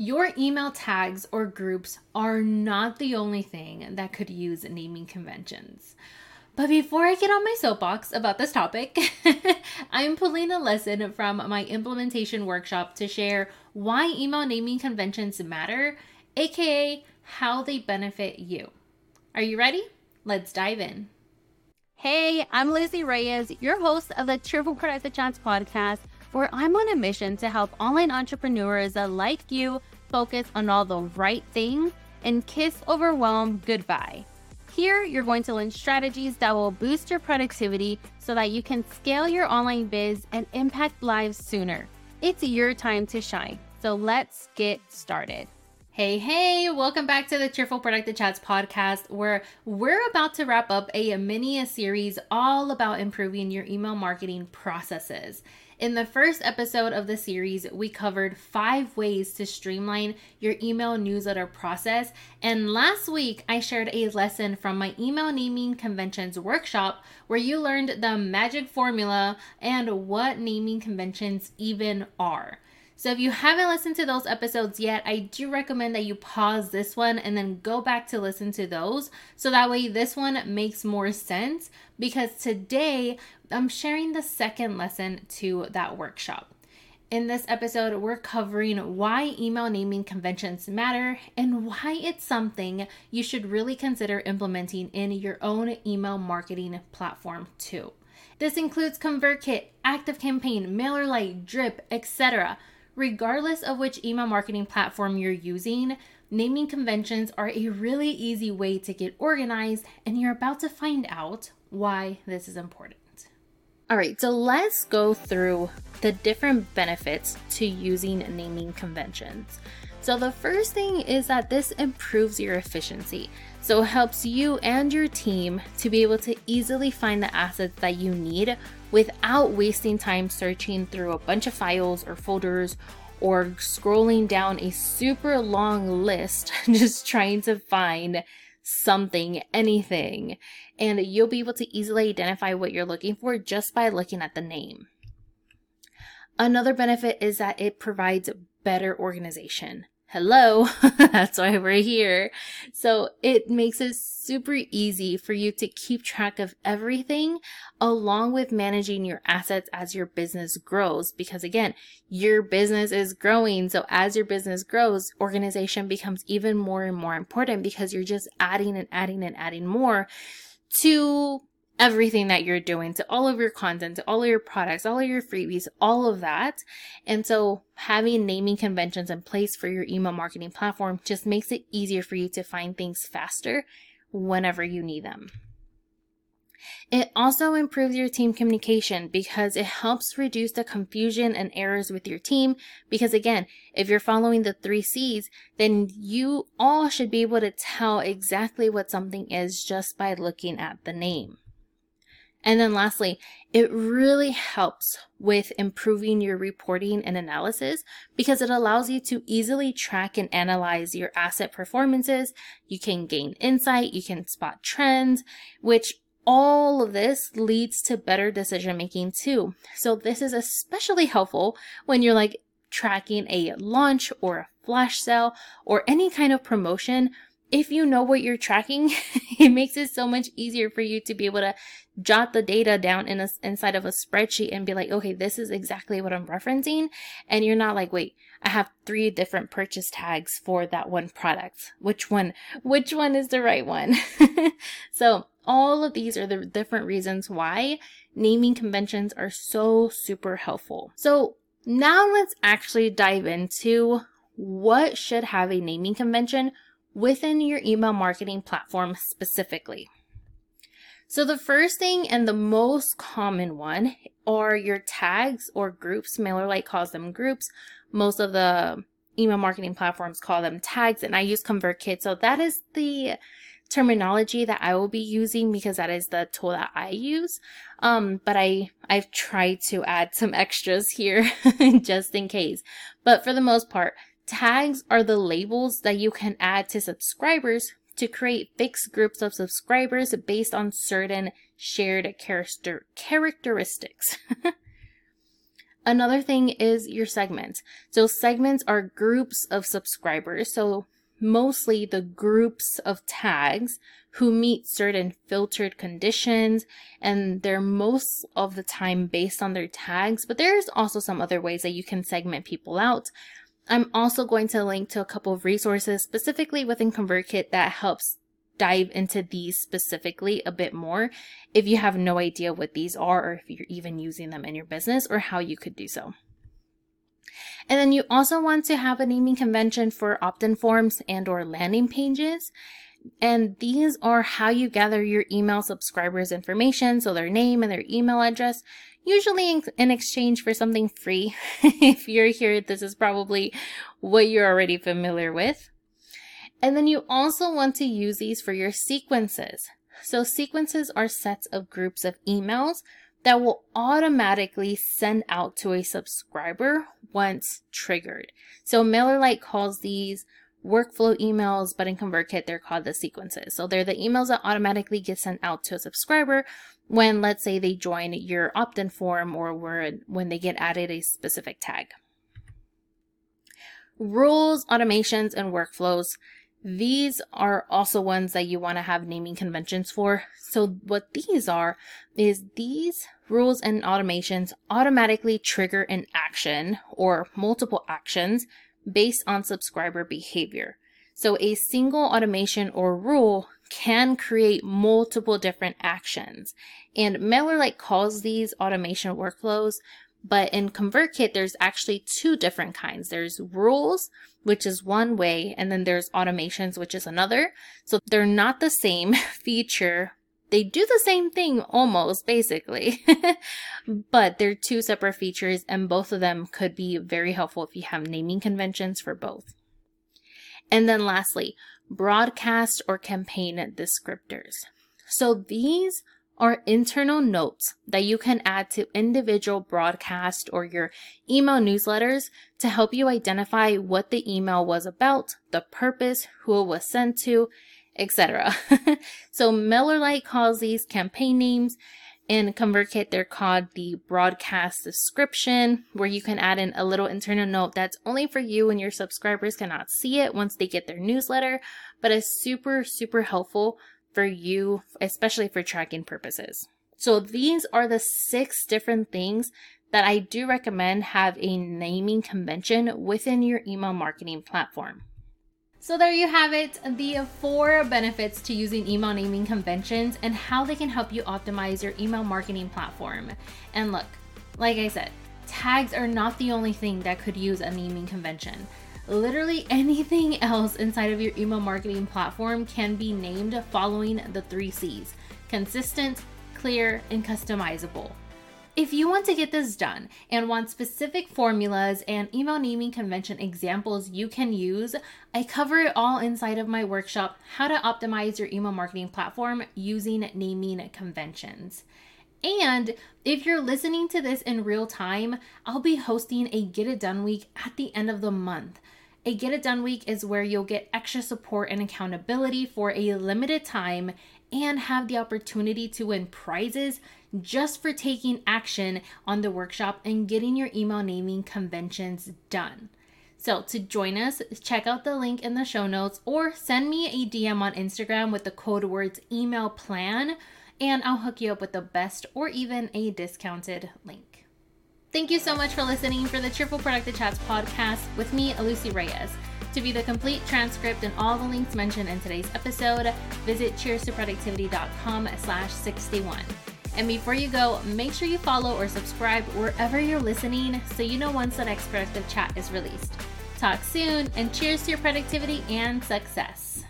Your email tags or groups are not the only thing that could use naming conventions. But before I get on my soapbox about this topic, I'm pulling a lesson from my implementation workshop to share why email naming conventions matter, aka how they benefit you. Are you ready? Let's dive in. Hey, I'm Lucy Reyes, your host of the Cheers to Productive Chats podcast, where I'm on a mission to help online entrepreneurs like you focus on all the right things and kiss overwhelm goodbye. Here, you're going to learn strategies that will boost your productivity so that you can scale your online biz and impact lives sooner. It's your time to shine. So let's get started. Hey, hey, welcome back to the Cheers to Productive Chats podcast, where we're about to wrap up a mini series all about improving your email marketing processes. In the first episode of the series, we covered five ways to streamline your email newsletter process. And last week, I shared a lesson from my email naming conventions workshop where you learned the magic formula and what naming conventions even are. So if you haven't listened to those episodes yet, I do recommend that you pause this one and then go back to listen to those so that way this one makes more sense because today I'm sharing the second lesson to that workshop. In this episode, we're covering why email naming conventions matter and why it's something you should really consider implementing in your own email marketing platform too. This includes ConvertKit, ActiveCampaign, MailerLite, Drip, etc. Regardless of which email marketing platform you're using, naming conventions are a really easy way to get organized, and you're about to find out why this is important. All right, so let's go through the different benefits to using naming conventions. So, the first thing is that this improves your efficiency. So, it helps you and your team to be able to easily find the assets that you need without wasting time searching through a bunch of files or folders or scrolling down a super long list just trying to find something, anything. And you'll be able to easily identify what you're looking for just by looking at the name. Another benefit is that it provides better organization hello, that's why we're here. So it makes it super easy for you to keep track of everything along with managing your assets as your business grows. Because again, your business is growing. So as your business grows, organization becomes even more and more important because you're just adding and adding and adding more to everything that you're doing to all of your content, to all of your products, all of your freebies, all of that. And so having naming conventions in place for your email marketing platform just makes it easier for you to find things faster whenever you need them. It also improves your team communication because it helps reduce the confusion and errors with your team. Because again, if you're following the three C's, then you all should be able to tell exactly what something is just by looking at the name. And then lastly, it really helps with improving your reporting and analysis because it allows you to easily track and analyze your asset performances. You can gain insight, you can spot trends, which all of this leads to better decision making too. So this is especially helpful when you're like tracking a launch or a flash sale or any kind of promotion if you know what you're tracking, it makes it so much easier for you to be able to jot the data down in a, inside of a spreadsheet and be like, okay, this is exactly what I'm referencing. And you're not like, wait, I have three different purchase tags for that one product. Which one, which one is the right one? so all of these are the different reasons why naming conventions are so super helpful. So now let's actually dive into what should have a naming convention within your email marketing platform specifically. So the first thing and the most common one are your tags or groups. MailerLite calls them groups. Most of the email marketing platforms call them tags and I use ConvertKit. So that is the terminology that I will be using because that is the tool that I use. Um, but I, I've tried to add some extras here just in case. But for the most part, Tags are the labels that you can add to subscribers to create fixed groups of subscribers based on certain shared character characteristics. Another thing is your segments. So segments are groups of subscribers. So mostly the groups of tags who meet certain filtered conditions and they're most of the time based on their tags, but there's also some other ways that you can segment people out. I'm also going to link to a couple of resources specifically within ConvertKit that helps dive into these specifically a bit more if you have no idea what these are or if you're even using them in your business or how you could do so. And then you also want to have a naming convention for opt-in forms and or landing pages. And these are how you gather your email subscribers information, so their name and their email address, usually in, exchange for something free. if you're here, this is probably what you're already familiar with. And then you also want to use these for your sequences. So sequences are sets of groups of emails that will automatically send out to a subscriber once triggered. So MailerLite calls these workflow emails, but in ConvertKit, they're called the sequences. So they're the emails that automatically get sent out to a subscriber when, let's say, they join your opt-in form or when they get added a specific tag. Rules, automations, and workflows these are also ones that you want to have naming conventions for. So what these are is these rules and automations automatically trigger an action or multiple actions based on subscriber behavior. So a single automation or rule can create multiple different actions. And MailerLite calls these automation workflows but in ConvertKit, there's actually two different kinds. There's rules, which is one way, and then there's automations, which is another. So they're not the same feature. They do the same thing almost, basically, but they're two separate features, and both of them could be very helpful if you have naming conventions for both. And then lastly, broadcast or campaign descriptors. So these are internal notes that you can add to individual broadcast or your email newsletters to help you identify what the email was about, the purpose, who it was sent to, etc. so MailerLite calls these campaign names. In ConvertKit, they're called the broadcast description, where you can add in a little internal note that's only for you and your subscribers cannot see it once they get their newsletter, but is super, super helpful for you, especially for tracking purposes. So these are the six different things that I do recommend have a naming convention within your email marketing platform. So there you have it, the four benefits to using email naming conventions and how they can help you optimize your email marketing platform. And look, like I said, tags are not the only thing that could use a naming convention. Literally anything else inside of your email marketing platform can be named following the three C's consistent, clear, and customizable. If you want to get this done and want specific formulas and email naming convention examples you can use, I cover it all inside of my workshop, How to Optimize Your Email Marketing Platform Using Naming Conventions. And if you're listening to this in real time, I'll be hosting a Get It Done week at the end of the month. A Get It Done week is where you'll get extra support and accountability for a limited time and have the opportunity to win prizes just for taking action on the workshop and getting your email naming conventions done. So, to join us, check out the link in the show notes or send me a DM on Instagram with the code words email plan, and I'll hook you up with the best or even a discounted link. Thank you so much for listening for the Cheers to Productive Chats podcast with me, Lucy Reyes. To view the complete transcript and all the links mentioned in today's episode, visit cheerstoproductivity.com slash 61. And before you go, make sure you follow or subscribe wherever you're listening so you know once the next productive chat is released. Talk soon and cheers to your productivity and success.